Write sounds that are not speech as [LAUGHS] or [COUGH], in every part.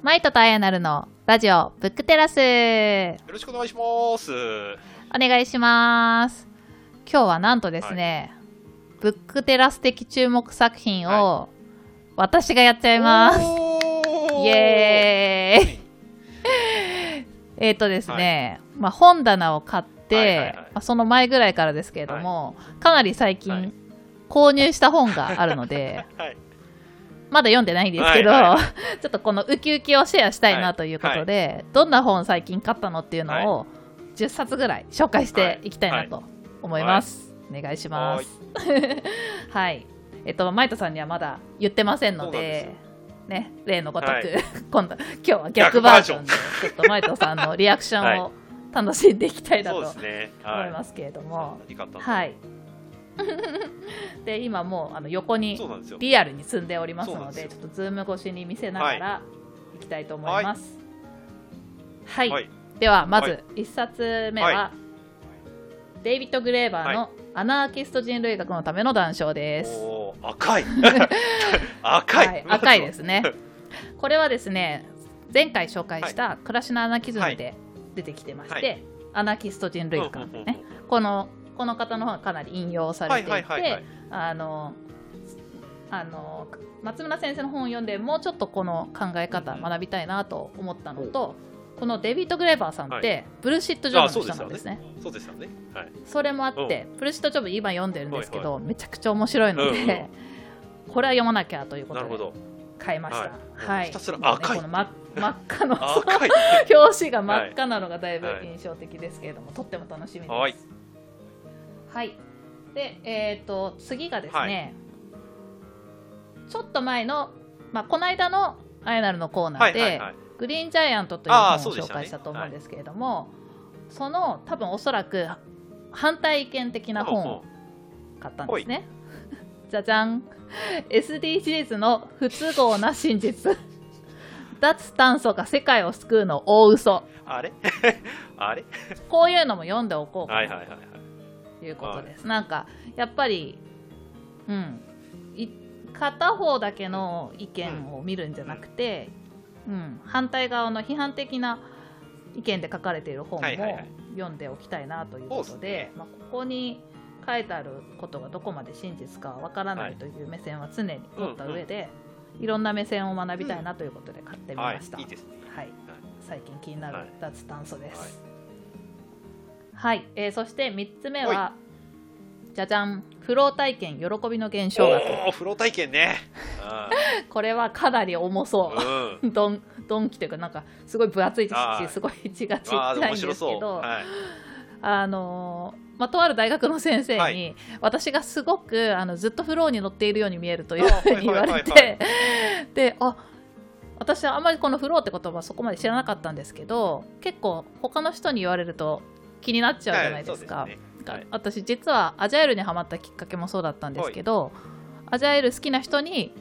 マイトとアヤナルのラジオブックテラス。よろしくお願いします。お願いします。今日はなんとですね、ブックテラス的注目作品を私がやっちゃいます、おー。イエーイ。えっとですね、まあ、本棚を買って、はいはいはい。まあ、その前ぐらいからですけれども、かなり最近、はい。購入した本があるので [LAUGHS] はい。まだ読んでないんですけど、はいはい。は [LAUGHS] ちょっとこのウキウキをシェアしたいなということで、どんな本最近買ったのっていうのを10冊ぐらい紹介していきたいなと思います。お願いします。[LAUGHS] はい。えっと、マイトさんにはまだ言ってませんので、ね、例のごとく、はい。[LAUGHS] 今度、今日は逆バージョン。で、ちょっとマイトさんのリアクションを楽しんでいきたいなと。思いますけれども、はい。[LAUGHS] で、今もうあの横に。リアルに積んでおりますので、ちょっとズーム越しに見せながらいきたいと思います。はい。はい。では、まずはい1冊目は、はデイビッド・グレーバーのはアナーキスト人類学のための断章です。赤い。[LAUGHS] 赤い。はい、赤いですね。これはですね、前回紹介した暮らしのアナキズムで出てきてまして、はいアナキスト人類学ね、このこの方の方がかなり引用されていて、あのあの松村先生の本を読んでもうちょっとこの考え方うん学びたいなと思ったのと、このデビッド・グレーバーさんって、ブルシット・ジョブの人なんですね。そうですよね。はい。それもあって、ブルシット・ジョブ今読んでるんですけど、はめちゃくちゃ面白いので、これは読まなきゃということで。買いました。ははいい。ひたすら赤いこの真真っ赤の。[LAUGHS] 表紙が真っ赤なのがだいぶはい印象的ですけれども、とっても楽しみです。はい。はい。で、えっ、と、次がですね、ちょっと前の、まあ、この間のアイナルのコーナーで、はいはいはい。グリーンジャイアントという本を紹介したと思うんですけれども、その多分おそらく反対意見的な本を買ったんですね。[LAUGHS] じゃじゃん。SDGs の不都合な真実。脱炭素が世界を救うの大嘘。あれ？[LAUGHS] あれ？こういうのも読んでおこうかな。はいはいはい。はい。うことです、なんかやっぱりうん。い片方だけの意見を見るんじゃなくて、うん。反対側の批判的な意見で書かれている本もはいはいはい。読んでおきたいなということで,、そうですね。まあ、ここに書いてあることがどこまで真実かわからなはいいという目線は常に持った上で、いろんな目線を学びたいなということで買ってみはいました。。い。いですね。はい、最近気になるはい。脱炭素です。はい、えーそして3つ目は、じゃじゃん、フロー体験喜びの現象学。おお、風呂体験ね。[LAUGHS] これはかなり重そうん。うん。う。[LAUGHS] ドン、ドンキというか、なんか、すごい分厚いしあー、すごい字がちっちゃいん面ですけど。はい。あのーまあ、とある大学の先生に、はい私がすごくあのずっとフローに乗っているように見えるというあふうに言われて、で、あ私はあんまりこのフローって言葉はそこまで知らなかったんですけど、結構他の人に言われると気になっちゃうじゃないですか。はいすね。はい。私実はアジャイルにハマったきっかけもそうだったんですけど、アジャイル好きな人に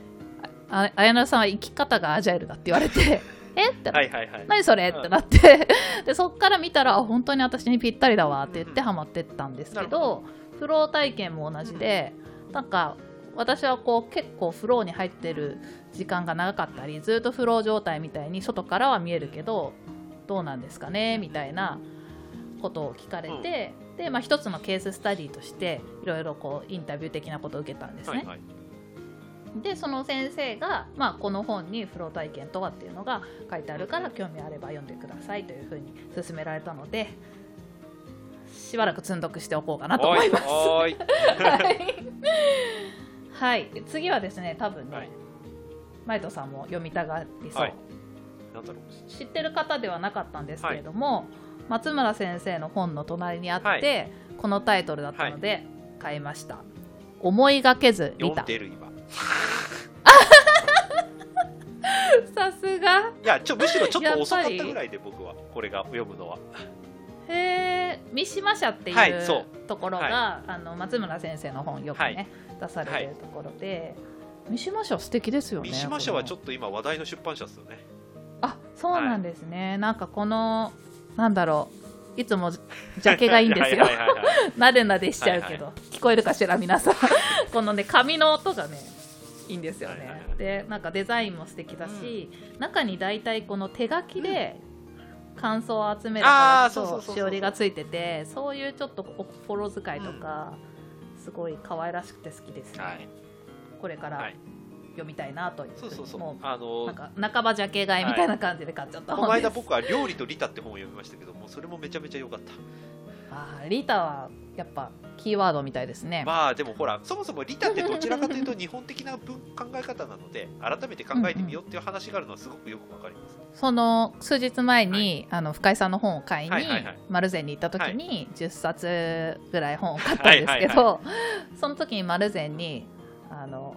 あ綾菜さんは生き方がアジャイルだって言われて [LAUGHS] え？ってなってはいはいはい。何それ？ってなって。でそっから見たらあ本当に私にぴったりだわって言ってハマってったんですけなるど。フロー体験も同じでなんか私はこう結構フローに入ってる時間が長かったりずっとフロー状態みたいに外からは見えるけどどうなんですかね？みたいなことを聞かれて、で、まあ、一つのケーススタディとしていろいろこうインタビュー的なことを受けたんですね。はいはい。でその先生が、まあ、この本にフロー体験とはっていうのが書いてあるから興味あれば読んでくださいというふうに勧められたのでしばらく積んどくしておこうかなと思います。[LAUGHS] おーい。はい、次はですね多分ね、はいマイトさんも読みたがりそう、はい。知ってる方ではなかったんですけれども、松村先生の本の隣にあって、はい。このタイトルだったので買いました、思いがけず見た。読んでる今。[LAUGHS] さすが。いや、ちょ、むしろちょっと遅かったぐらいで、僕は。これが読むのは。へえ三島社っていうところが、はあの松村先生の本よくね、出されてるところで、三島社素敵ですよね三島社はちょっっと今話題の出版社ですよね。とあそうなんですね、なんかこのなんだろう。いつもジャケがいいんですよ。はいはいはいはいなでなでしちゃうけど、は聞こえるかしら皆さん。[LAUGHS] このね紙の音がねいいんですよね、はいはいはい。でなんかデザインも素敵だし、中に大体この手書きで感想を集めるとしおりがついててそういうちょっとお心遣いとか、すごい可愛らしくて好きですね、はい。これから。はい読みたいなというそうそうそう。もあのなんか半ばジャケ買いみたいな感じで買っちゃった。この間僕は「料理とリタ」って本を読みましたけどもそれもめちゃめちゃ良かった。あーリタはやっぱキーワードみたいですね、まあでもほらそもそもリタってどちらかというと日本的な文考え方なので改めて考えてみようっていう話があるのはすごくよくわかります、その数日前に、あの深井さんの本を買いに、はいはいはい。丸善に行った時に10冊ぐらい本を買ったんですけど、はその時に丸善にあの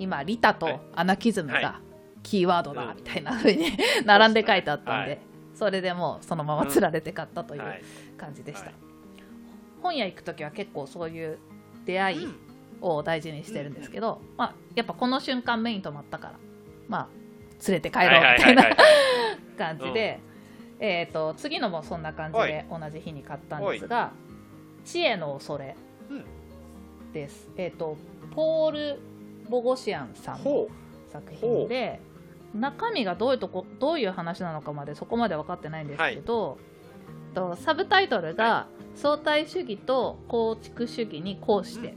今リタとアナキズムはがキーワードだうん。みたいな風に並んで書いてあったんで、はい。それでもうそのままつられて買ったというはい。感じでした、はい。本屋行く時は結構そういう出会いうん。を大事にしてるんですけど、まあ、やっぱこの瞬間目に留まったからまあ連れて帰ろうみはいたいな [LAUGHS] 感じで、えー、と次のもそんな感じで同じ日に買ったんですが「知恵の恐れうん」です、えっ、とポール・ボゴシアンさんのほ作品で中身がどういうとこどういう話なのかまでそこまで分かってないんですけど、とサブタイトルが「相対主義と構築主義にこううして」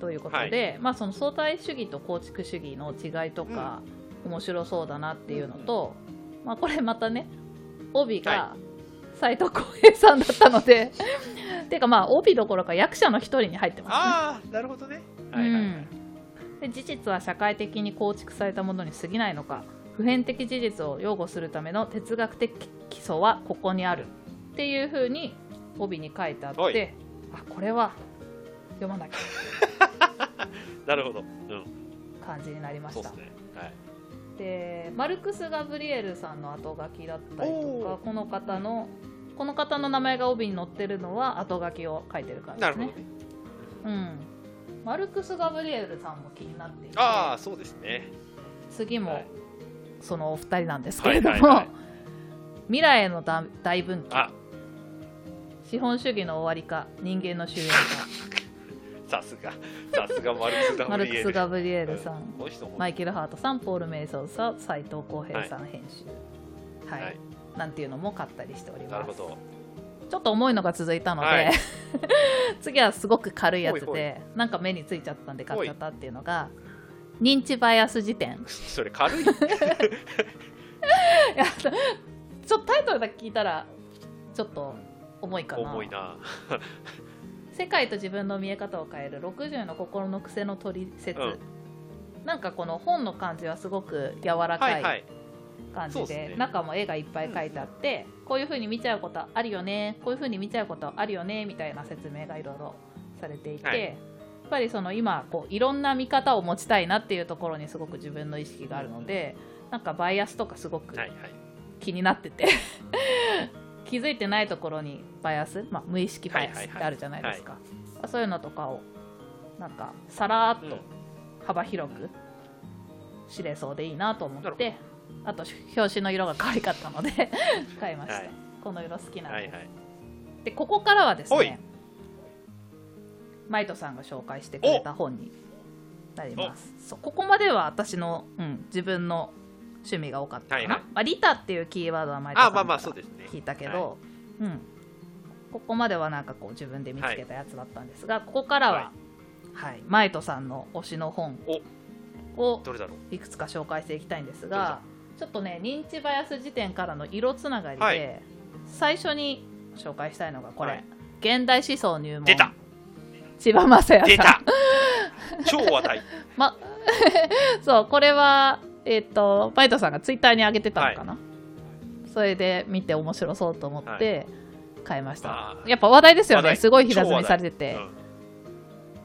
ということで、まあ、その相対主義と構築主義の違いとか、面白そうだなっていうのと、まあ、これまたね帯がは斎藤浩平さんだったので [LAUGHS] ていうかまあ帯どころか役者の一人に入ってますね。ああなるほどね。はいはいはい。うんで事実は社会的に構築されたものに過ぎないのか普遍的事実を擁護するための哲学的基礎はここにあるっていうふうに帯に書いてあっはい。てあこれは読まなき [LAUGHS] なるほど。うん。ゃ感じになりました。そうですね。はい。でマルクス・ガブリエルさんの後書きだったりとかこの方のこの方の名前が帯に載ってるのは後書きを書いてるからですね。なるほどね。うん、マルクス・ガブリエルさんも気になっていてああそうですね。次もはい。そのお二人なんですけれども、はいはいはい。未来への大大分岐あ。資本主義の終わりか人間の終焉 [LAUGHS] さすが。さすがマルクス・かマルクス・ガブブリエルさん、この人も。マイケル・ハートさんポール・メイソンさん斉藤浩平さん編集。はい、はい。なんていうのも買ったりしております。なるほどちょっと重いのが続いたので、はい。[LAUGHS] 次はすごく軽いやつでなんか目についちゃったんで買っちゃったっていうのが認知バイアス辞典。[LAUGHS] それ軽い。[LAUGHS] いやちょっとタイトルだけ聞いたらちょっと重いかな。重いな。世界と自分の見え方を変える60の心の癖の取説、うん。なんかこの本の感じはすごく柔らかはいはいい感じで,、ね。中も絵がいっぱい描いてあって、こういう風に見ちゃうことあるよねこういう風に見ちゃうことあるよねみたいな説明がいろいろされていて、はい。やっぱりその今こういろんな見方を持ちたいなっていうところにすごく自分の意識があるのでなんかバイアスとかすごく気になってて [LAUGHS] 気づいてないところにバイアス、まあ、無意識バイアスってあるじゃないですか、そういうのとかをなんかさらーっと幅広く知れそうでいいなと思ってあと表紙の色が可愛かったので [LAUGHS] 買いました、はい。この色好きなんです、はいはい。でここからはですねマイトさんが紹介してくれた本になります。そうここまでは私の、うん、自分の趣味が多かったかな、はいはい。まあ、リタっていうキーワードはマイトさんかあまあまあそうね。聞いたけはど、うん、ここまではなんかこう自分で見つけたやつだったんですが、ここからは、はい。マイトさんの推しの本をどれだろう。いくつか紹介していきたいんですがちょっとね認知バイアス辞典からの色つながりで、はい。最初に紹介したいのがこれ、はい。現代思想入門。出た。千葉雅也さん。出た。[LAUGHS] 超話題。ま、[LAUGHS] そうこれはえっ、とバイトさんがツイッターに上げてたのかな、それで見て面白そうと思って買いました、やっぱ話題ですよね。すごい平積みされてて、うん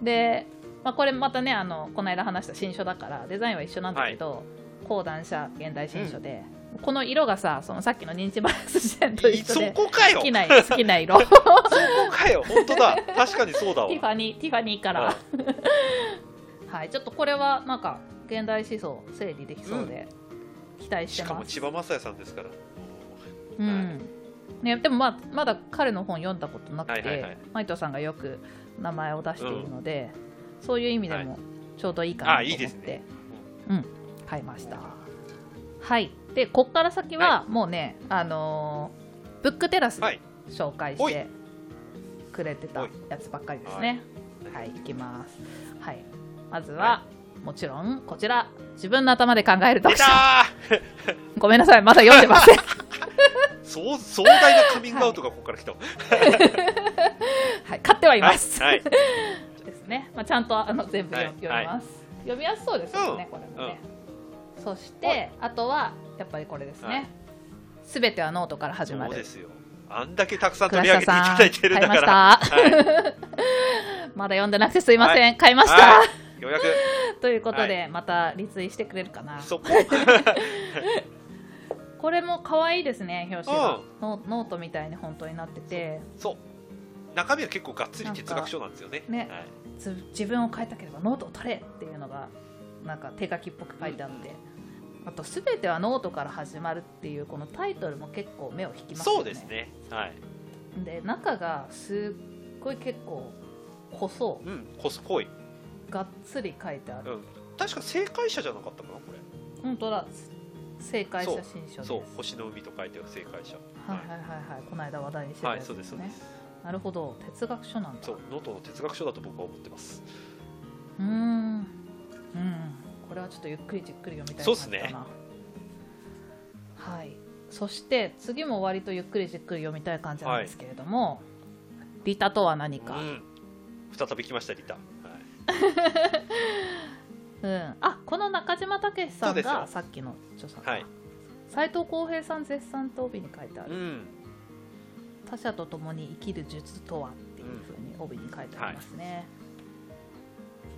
で、まあ、これまたねあのこの間話した新書だからデザインは一緒なんだけど、講談社現代新書で、この色がさそのさっきの認知バイアス辞典と一緒そでこかよ。好きな [LAUGHS] 好きな色。テそこかよ。本当だ。確かにそうだわ。ィファニーティファニーカラーはいちょっとこれはなんか現代思想整理できそうで期待ししてかます、も千葉雅也さんですから。うん。ね、でもまあまだ彼の本読んだことなくて、はいはいはい。マイトさんがよく名前を出しているので、そういう意味でもちょうどいいかなと思って、あいいですね買いました。はい。でこっから先はもうね、あのーブックテラス紹介してくれてたやつばっかりですね。はい、い、きます。はい。まずは、もちろんこちら。自分の頭で考える読書ー。ごめんなさい。まだ読んでません。[LAUGHS] そう壮大なカミングアウトがここから来た、はい。買ってはいます、はい、はい。ですね、まあ、ちゃんとあの全部読,、みます、読みやすそうですよね、これもね、そしてあとはやっぱりこれですはい。ねすべ、てはノートから始まる。そうですよ。あんだけたくさん倉取り上げていただいてるんだから買いまはい、まだ読んでなくてすいません、買いました、はい。ようやく。[LAUGHS] ということで、はまたリツイしてくれるかな。そこ。[LAUGHS] これも可愛いですね表紙が、ノノートみたいに本当になってて。そう。中身は結構がっつり哲学書なんですよね。ね。自分を変えたければノートを取れっていうのがなんか手書きっぽく書いてあって、あと「すべてはノートから始まる」っていうこのタイトルも結構目を引きますよね。そうですね。はい。で中がすっごい結構細うん細濃い、がっつり書いてある、うん、確か星海社じゃなかったかなこれ。本当だ。星海社新書です。そう。星の海と書いてある正解者。はいはいはいはい。この間話題にしてたはいやつでね。そうですすそうです。なるほど。哲学書なんだ。そう。ノートの哲学書だと僕は思ってます。うーん。うんこれはちょっとゆっくりじっくり読みたいそうっす感じだなね。はい。そして次も割とゆっくりじっくり読みたい感じなんですけれども、リタとは何か、うん。再び来ましたリタ、はい、[LAUGHS] うん、あこの中島武さんがさっきの著者はい。斎藤浩平さん絶賛と帯に書いてある、うん。他者と共に生きる術とはっていうふうに帯に書いてありますね、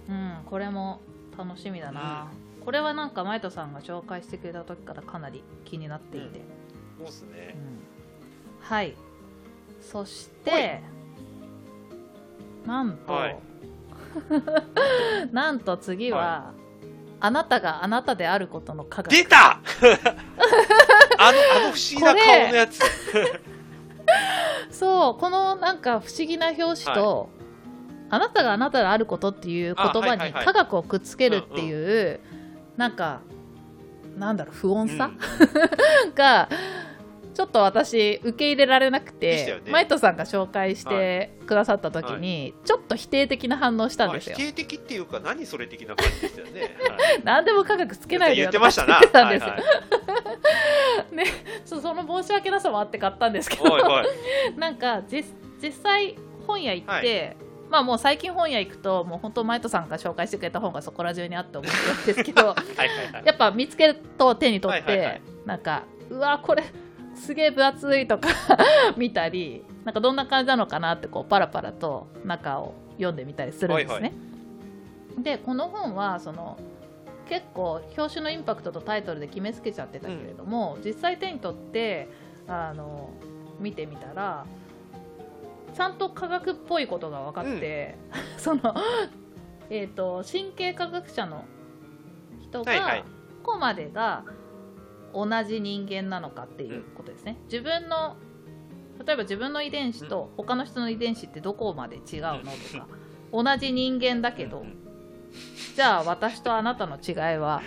うん。これも楽しみだな、これはなんかマイトさんが紹介してくれた時からかなり気になっていて、そうですね。うん。はい。そしてなんと、はい。[LAUGHS] なんと次は、あなたがあなたであることの科学。出た！[LAUGHS] あのあの不思議な顔のやつ。[LAUGHS] そうこのなんか不思議な表紙と、あなたがあなたであることっていう言あ葉にはいはいはい。科学をくっつけるっていう、なんかなんだろう不穏さ、[LAUGHS] がちょっと私受け入れられなくて、ね。マイトさんが紹介してくださった時に、ちょっと否定的な反応したんですよ、まあ否定的っていうか何それ的な感じでしたよね、[LAUGHS] はい。何でも科学つけないで言よってましたな。とか言ってたんですよ、はいちょっとその申し訳なさもあって買ったんですけど、はいはい。[LAUGHS] なんか実実際本屋行って、まあもう最近本屋行くともう本当マイトさんが紹介してくれた本がそこら中にあって思ってるんですけど [LAUGHS] はいやっぱ見つけると手に取って、はいはいはい。なんかうわこれすげえ分厚いとか [LAUGHS] 見たりなんかどんな感じなのかなってこうパラパラと中を読んでみたりするんですね。はいはでこの本はその結構表紙のインパクトとタイトルで決めつけちゃってたけれども、実際手に取ってあの見てみたらちゃんと科学っぽいことが分かって、[LAUGHS] その、えー、と神経科学者の人が、はいはい。どこまでが同じ人間なのかっていうことですね。自分の例えば自分の遺伝子と他の人の遺伝子ってどこまで違うのとか、[LAUGHS] 同じ人間だけど、うんじゃあ私とあなたの違いは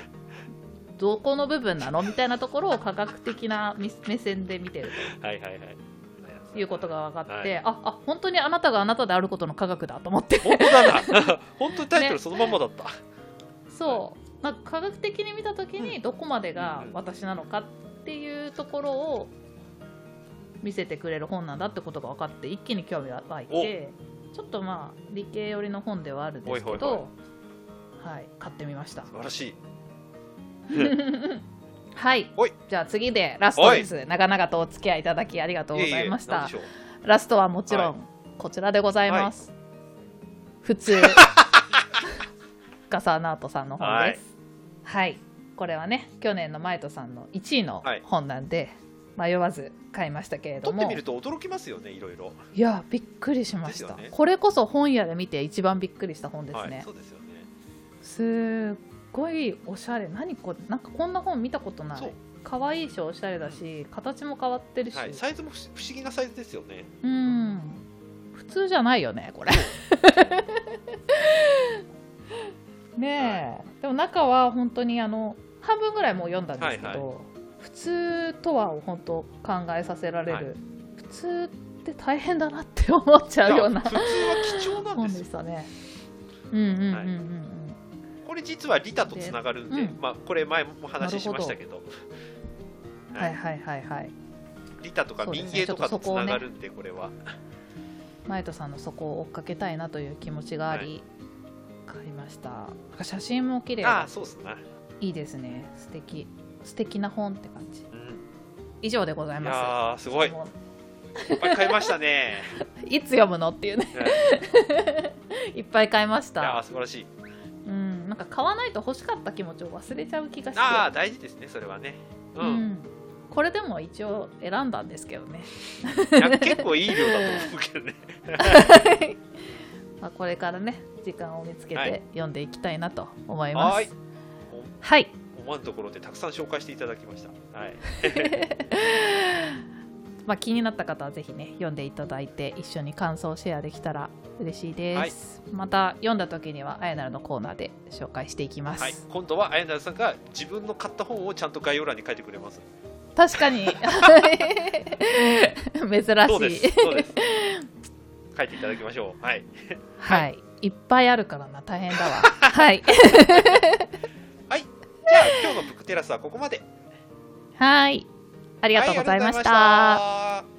どこの部分なの？みたいなところを科学的な目目線で見てるはいはいはい。ということが分かって、はい。ああ本当にあなたがあなたであることの科学だと思って。本当だな。[LAUGHS] 本当にタイトルそのまんまだった、そう。なんか科学的に見た時にどこまでが私なのかっていうところを見せてくれる本なんだってことが分かって一気に興味が湧いてちょっとまあ理系寄りの本ではあるんですけどはい。買ってみました。素晴らしい [LAUGHS] [LAUGHS] はい。じゃあ次でラストです。長々とお付き合いいただきありがとうございました。ラストはもちろん、はい。こちらでございます、普通。ガサーナートさんの本です。はい、これはね去年のマイトさんの1位のはい。本なんで、迷わず買いましたけれど撮ってもみると驚きますよねいろいろ。いやびっくりしました、ね。これこそ本屋で見て一番びっくりした本ですね、はい、そうですよね。すっごいおしゃれ。何これ？なんかこんな本見たことない。可愛いしおしゃれだし形も変わってるし、はい、サイズも不不思議なサイズですよね。うん。普通じゃないよねこれ。[LAUGHS] ねえ、でも中は本当にあの半分ぐらいもう読んだんですけど、はいは普通とはを本当考えさせられる、はい。普通って大変だなって思っちゃうような普通は貴重なん本ですよ。でしたね。うんうんうんうんうん。はいこれ実はリタとつながるんで、でうん。まあ、これ前も話しましたけど。はい。はい。はいはい。リタとか民芸とかとつながるんで、これは。マイトさんのそこを追っかけたいなという気持ちがあり、買い。ました。写真も綺麗あそうっすな、いいですね。素敵。素敵な本って感じ。うん、以上でございいまやーすごい。いっぱい買いましたね。う [LAUGHS] いつ読むのっていうね。い。[LAUGHS] っぱい買いましいや。素晴らしいか買わないと欲しかった気持ちを忘れちゃう気がして。ああ大事ですねそれはねう、うんん。これでも一応選んだんですけどね。結構いい量だと思うけどね [LAUGHS] まあこれからね時間を見つけはいて読んでいきたいなと思います。はいはい。思わぬところでたくさん紹介していただきましたはい [LAUGHS] まあ、気になった方はぜひね読んでいただいて一緒に感想をシェアできたら嬉しいです、また読んだ時にはあやなるのコーナーで紹介していきます、はい、今度はあやなるさんが自分の買った本をちゃんと概要欄に書いてくれます。確かに。[LAUGHS] 珍しい。す。そうです。書いていただきましょう。はい。はい、い、っぱいあるからな大変だわ。[LAUGHS] はい。じゃあ今日のブックテラスはここまで。はいありがとうございました、はい